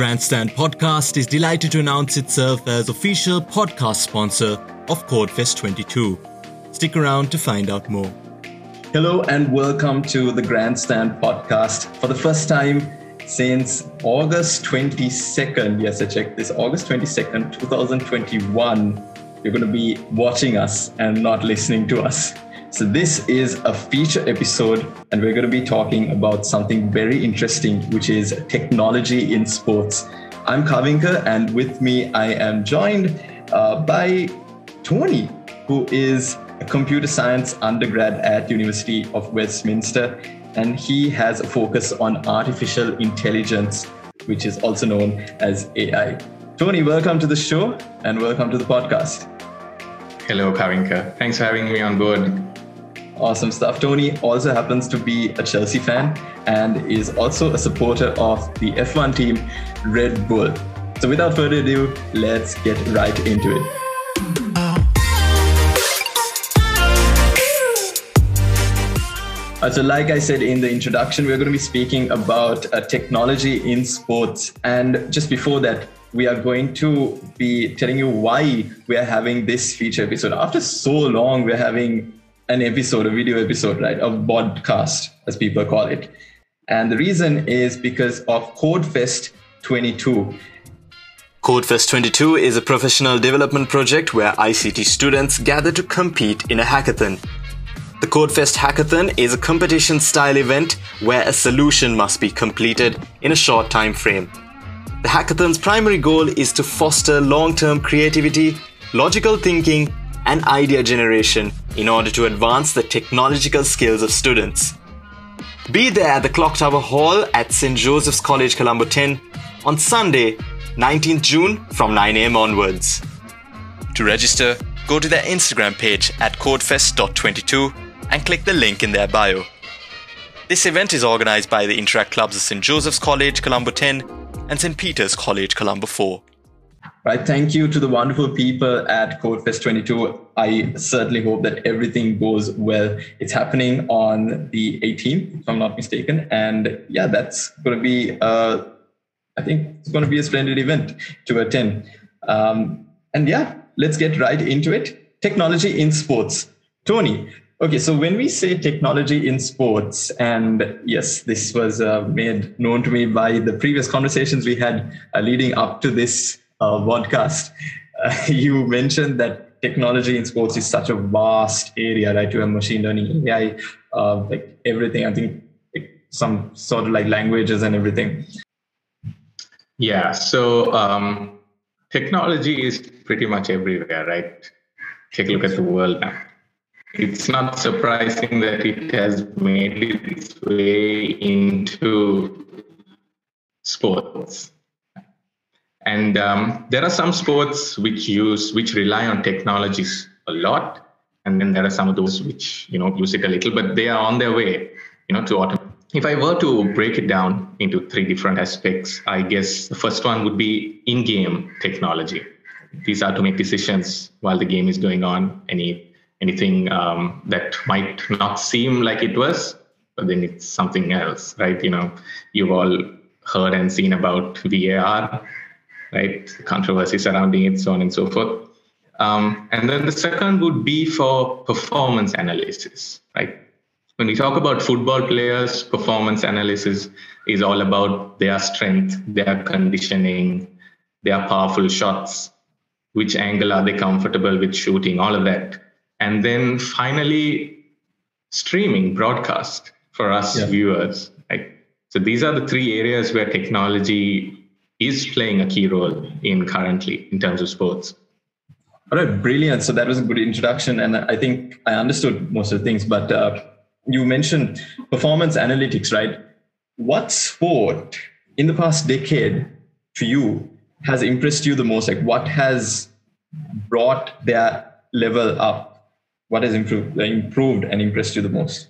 Grandstand Podcast is delighted to announce itself as official podcast sponsor of CodeFest 22. Stick around to find out more. Hello and welcome to the Grandstand Podcast. For the first time since August 22nd, yes, I checked this, August 22nd, 2021, you're going to be watching us and not listening to us. So, this is a feature episode, and we're going to be talking about something very interesting, which is technology in sports. I'm Kavinka, and with me, I am joined uh, by Tony, who is a computer science undergrad at University of Westminster, and he has a focus on artificial intelligence, which is also known as AI. Tony, welcome to the show and welcome to the podcast. Hello, Kavinka. Thanks for having me on board. Awesome stuff. Tony also happens to be a Chelsea fan and is also a supporter of the F1 team Red Bull. So without further ado, let's get right into it. Uh, so, like I said in the introduction, we're going to be speaking about uh, technology in sports. And just before that, we are going to be telling you why we are having this feature episode. After so long, we're having an episode, a video episode, right? A podcast, as people call it. And the reason is because of CodeFest 22. CodeFest 22 is a professional development project where ICT students gather to compete in a hackathon. The CodeFest Hackathon is a competition style event where a solution must be completed in a short time frame. The hackathon's primary goal is to foster long term creativity, logical thinking, and idea generation in order to advance the technological skills of students. Be there at the Clock Tower Hall at St. Joseph's College, Colombo 10 on Sunday, 19th June from 9am onwards. To register, go to their Instagram page at codefest.22 and click the link in their bio. This event is organized by the Interact Clubs of St. Joseph's College, Colombo 10 and St. Peter's College, Colombo 4. Right. Thank you to the wonderful people at CodeFest 22. I certainly hope that everything goes well. It's happening on the 18th, if I'm not mistaken. And yeah, that's going to be, uh, I think it's going to be a splendid event to attend. Um, and yeah, let's get right into it. Technology in sports. Tony, Okay, so when we say technology in sports, and yes, this was uh, made known to me by the previous conversations we had uh, leading up to this uh, podcast, uh, you mentioned that technology in sports is such a vast area, right? You have machine learning, AI, uh, like everything. I think some sort of like languages and everything. Yeah. So um, technology is pretty much everywhere, right? Take a look at the world now. It's not surprising that it has made its way into sports and um, there are some sports which use which rely on technologies a lot, and then there are some of those which you know use it a little, but they are on their way, you know, to automate. If I were to break it down into three different aspects, I guess the first one would be in-game technology. These are to make decisions while the game is going on. Any anything um, that might not seem like it was, but then it's something else, right? You know, you've all heard and seen about VAR right? Controversy surrounding it, so on and so forth. Um, and then the second would be for performance analysis, right? When we talk about football players, performance analysis is all about their strength, their conditioning, their powerful shots, which angle are they comfortable with shooting, all of that. And then finally, streaming, broadcast for us yeah. viewers. Right? So these are the three areas where technology is playing a key role in currently in terms of sports. All right, brilliant. So that was a good introduction, and I think I understood most of the things. But uh, you mentioned performance analytics, right? What sport in the past decade to you has impressed you the most? Like, what has brought their level up? What has improved, improved and impressed you the most?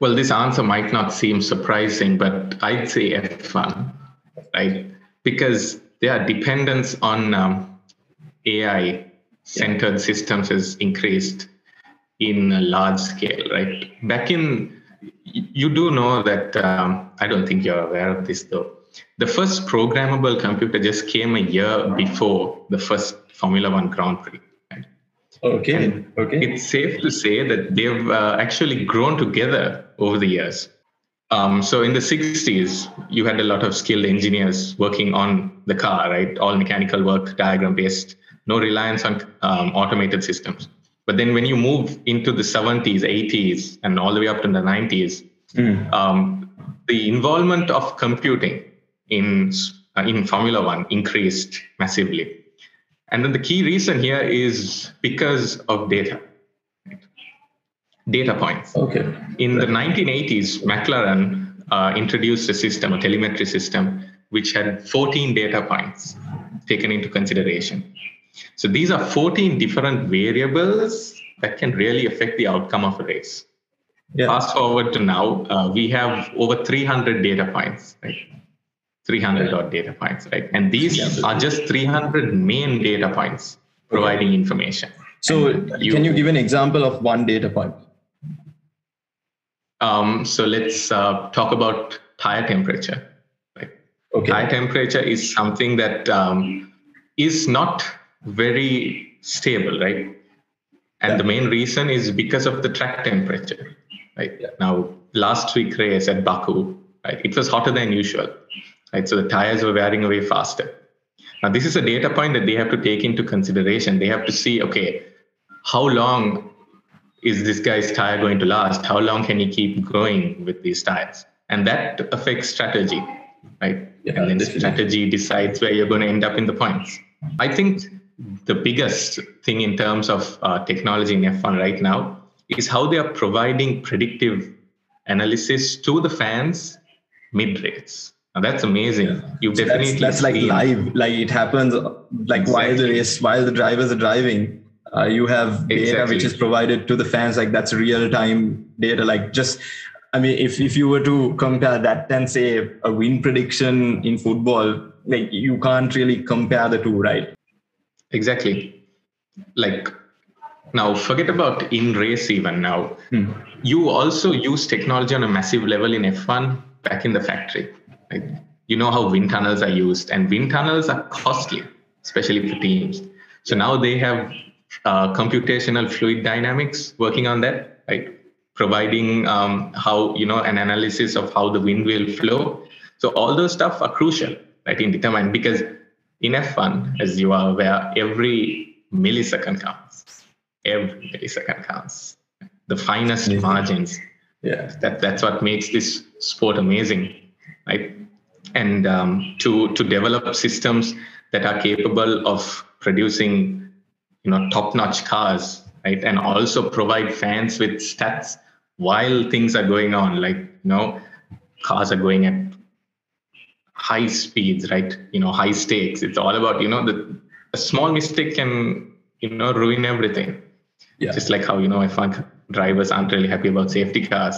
Well, this answer might not seem surprising, but I'd say F1 right? Because their dependence on um, AI centered systems has increased in a large scale, right? Back in, you do know that, um, I don't think you're aware of this though. the first programmable computer just came a year before the first Formula One Grand Prix. Right? Okay. And okay. It's safe to say that they've uh, actually grown together over the years. Um, so in the 60s, you had a lot of skilled engineers working on the car, right? All mechanical work, diagram based, no reliance on um, automated systems. But then when you move into the 70s, 80s, and all the way up to the 90s, mm. um, the involvement of computing in uh, in Formula One increased massively. And then the key reason here is because of data. Data points. Okay. In the 1980s, McLaren uh, introduced a system, a telemetry system, which had 14 data points taken into consideration. So these are 14 different variables that can really affect the outcome of a race. Yeah. Fast forward to now, uh, we have over 300 data points, right? 300 yeah. data points, right? And these yeah. are just 300 main data points providing okay. information. So, you, can you give an example of one data point? Um, so let's uh, talk about tire temperature. Right? Okay. Tire temperature is something that um, is not very stable, right? And yeah. the main reason is because of the track temperature, right? Yeah. Now, last week race at Baku, right? It was hotter than usual, right? So the tires were wearing away faster. Now, this is a data point that they have to take into consideration. They have to see, okay, how long is this guy's tire going to last? How long can he keep going with these tires? And that affects strategy, right? Yeah, and then definitely. strategy decides where you're going to end up in the points. I think the biggest thing in terms of uh, technology in F1 right now is how they are providing predictive analysis to the fans mid race. Now that's amazing. Yeah. You so definitely that's, that's like live, like it happens like exactly. while the race, while the drivers are driving. Uh, you have data exactly. which is provided to the fans, like that's real time data. Like just, I mean, if if you were to compare that and say a win prediction in football, like you can't really compare the two, right? Exactly. Like now, forget about in race even now. Hmm. You also use technology on a massive level in F1 back in the factory. Right? You know how wind tunnels are used, and wind tunnels are costly, especially for teams. So now they have uh, computational fluid dynamics working on that, right? Providing um, how you know an analysis of how the wind will flow. So all those stuff are crucial, right, in determining because in F1, as you are aware, every millisecond counts. Every millisecond counts. The finest amazing. margins. Yeah. That, that's what makes this sport amazing, right? And um, to, to develop systems that are capable of producing, you know, top-notch cars, right? And also provide fans with stats while things are going on, like, you know, cars are going at high speeds, right? You know, high stakes. It's all about, you know, the a small mistake can, you know, ruin everything. Yeah. Just like how, you know, I find drivers aren't really happy about safety cars.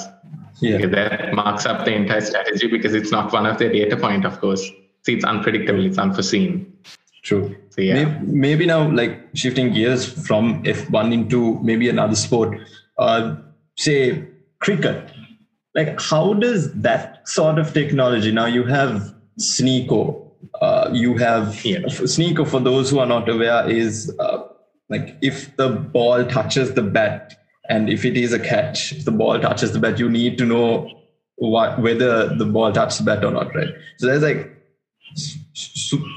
Yeah. That marks up the entire strategy because it's not one of their data point, of course. See, it's unpredictable, it's unforeseen. True. So, yeah. Maybe, maybe, now, like shifting gears from F1 into maybe another sport, uh, say cricket. Like, how does that sort of technology now you have Snicko. Uh, you have yeah. Snicko. For those who are not aware, is uh, like if the ball touches the bat, and if it is a catch, if the ball touches the bat, you need to know what whether the ball touched the bat or not, right? So there's like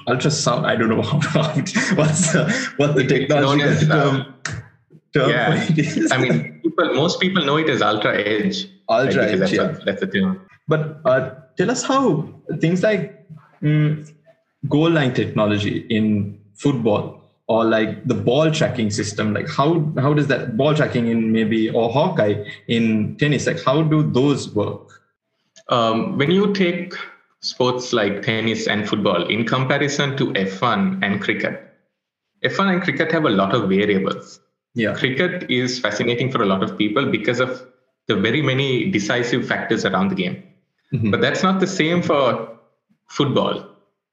ultrasound. I don't know how, what's the, what the technology term, term yeah. I mean, people, most people know it as ultra edge. Ultra right? edge, that's, yeah. that's the term. But uh, tell us how things like mm, goal line technology in football or like the ball tracking system like how how does that ball tracking in maybe or hawkeye in tennis like how do those work um, when you take sports like tennis and football in comparison to f1 and cricket f1 and cricket have a lot of variables yeah cricket is fascinating for a lot of people because of the very many decisive factors around the game mm-hmm. but that's not the same for football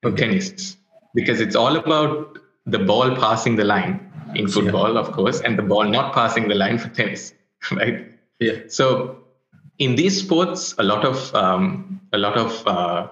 and tennis because it's all about the ball passing the line in football, yeah. of course, and the ball not passing the line for tennis, right? Yeah. So in these sports, a lot of um, a lot of uh,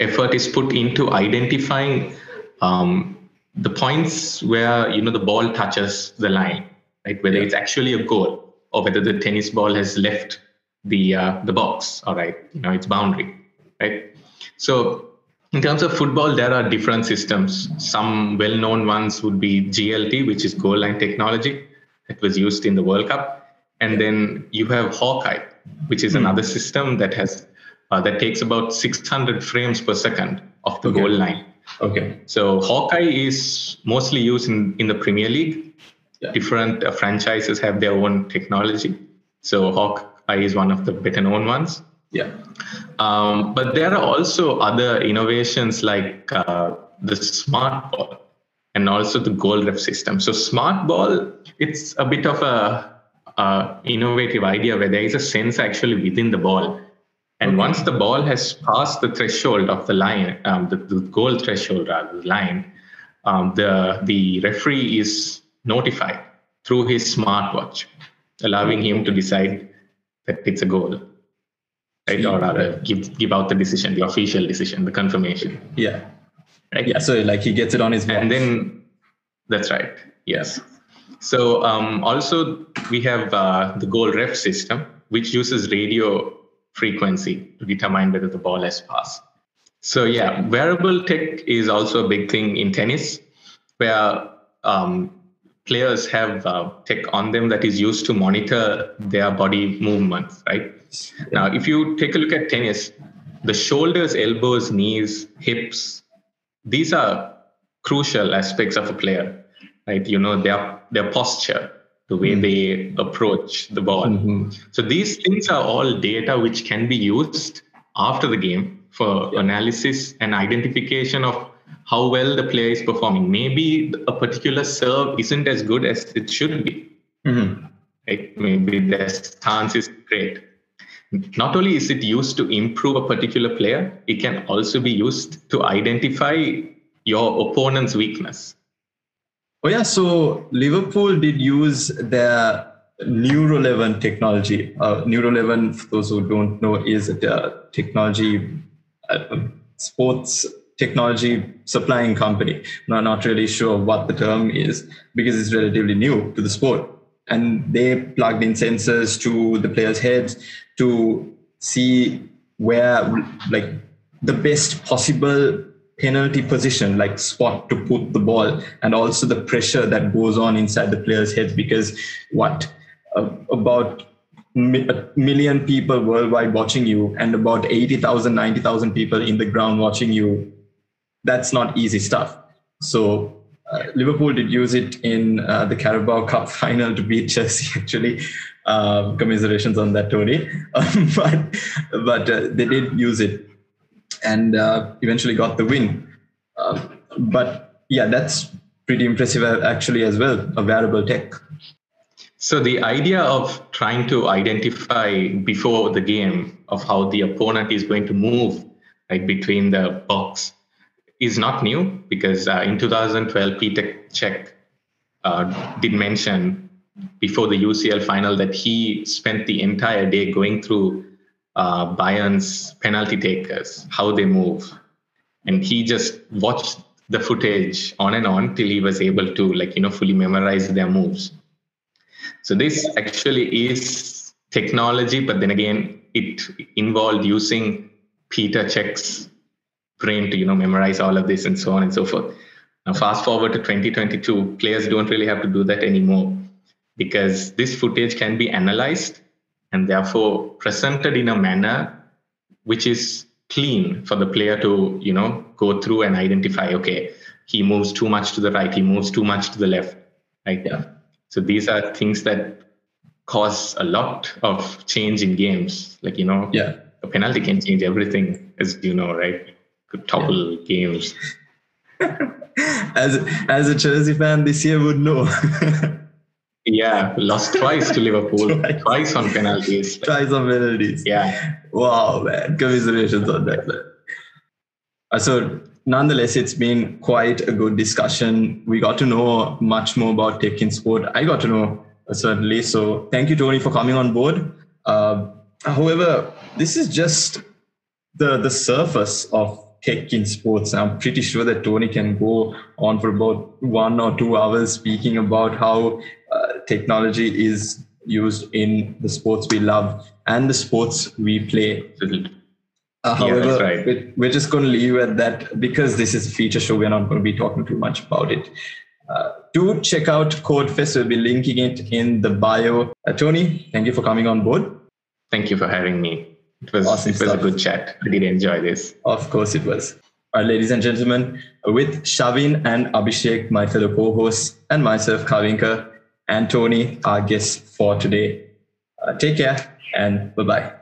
effort is put into identifying um, the points where you know the ball touches the line, right? Whether yeah. it's actually a goal or whether the tennis ball has left the uh, the box, all right, you know, its boundary, right? So in terms of football, there are different systems. Some well-known ones would be GLT, which is goal line technology that was used in the World Cup, and then you have Hawkeye, which is mm another system that has uh, that takes about 600 frames per second of the okay. goal line. Okay. So Hawkeye is mostly used in, in the Premier League. Yeah. Different uh, franchises have their own technology. So Hawkeye is one of the better known ones. Yeah. Um, but there are also other innovations like uh, the smart ball and also the goal ref system. So smart ball, it's a bit of a, a innovative idea where there is a sense actually within the ball and okay. once the ball has passed the threshold of the line, um, the, the, goal threshold rather, the line, um, the, the referee is notified through his smartwatch, allowing him to decide that it's a goal. Right? Or rather, give, give out the decision, the official decision, the confirmation. Yeah. Right? Yeah. So, like, he gets it on his watch. And then, that's right. Yes. So, um, also, we have uh, the goal ref system, which uses radio frequency to determine whether the ball has passed. So yeah, wearable tech is also a big thing in tennis, where um, players have uh, tech on them that is used to monitor their body movements. Right now, if you take a look at tennis, the shoulders, elbows, knees, hips, these are crucial aspects of a player. Right, you know their their posture, the way mm they approach the ball. Mm-hmm. So these things are all data which can be used after the game for yeah. analysis and identification of how well the player is performing. Maybe a particular serve isn't as good as it should be. Mm-hmm. Right? Maybe their stance is great. Not only is it used to improve a particular player, it can also be used to identify your opponent's weakness. Oh yeah, so Liverpool did use their Neuro 11 technology. Uh, Neuro 11, for those who don't know, is a technology, uh, sports technology supplying company. Not not really sure what the term is because it's relatively new to the sport. And they plugged in sensors to the players' heads to see where, like, the best possible penalty position, like spot to put the ball, and also the pressure that goes on inside the player's heads. Because what uh, about a million people worldwide watching you, and about 80,000, 90,000 people in the ground watching you, that's not easy stuff. So uh, Liverpool did use it in uh, the Carabao Cup final to beat Chelsea. Actually, uh, commiserations on that, Tony. Um, but but uh, they did use it and uh, eventually got the win. Uh, but yeah, that's pretty impressive actually as well, a wearable tech. So the idea of trying to identify before the game of how the opponent is going to move like between the box is not new because uh, in 2012 Peter Cech uh, did mention before the UCL final that he spent the entire day going through uh, Bayern's penalty takers, how they move. And he just watched the footage on and on till he was able to like, you know, fully memorize their moves. So this actually is technology, but then again, it involved using Peter Cech's brain to, you know, memorize all of this and so on and so forth. Now, fast forward to 2022, players don't really have to do that anymore because this footage can be analyzed and therefore presented in a manner which is clean for the player to you know go through and identify okay he moves too much to the right he moves too much to the left right? Yeah. So these are things that cause a lot of change in games. Like you know yeah. a penalty can change everything as you know right? Could topple yeah. games. As as a chelsea fan this year would know Yeah, lost twice to Liverpool, twice. twice on penalties. Twice on penalties. Yeah. Wow, man. Commiserations on that. Man. Uh, so, nonetheless, it's been quite a good discussion. We got to know much more about tech in sport. I got to know uh, certainly. So, thank you, Tony, for coming on board. Uh, however, this is just the the surface of tech in sports. I'm pretty sure that Tony can go on for about one or two hours speaking about how technology is used in the sports we love and the sports we play. Uh, however, yeah, right. we're just going to leave at that because this is a feature show. We're not going to be talking too much about it. Uh, do check out CodeFest. We'll be linking it in the bio. Uh, Tony, thank you for coming on board. Thank you for having me. It was, awesome it was a good chat. I did enjoy this. Of course, it was. All right, ladies and gentlemen, with Shavin and Abhishek, my fellow co hosts, and myself, Kavinka, and Tony, our guests for today. Uh, take care and bye bye.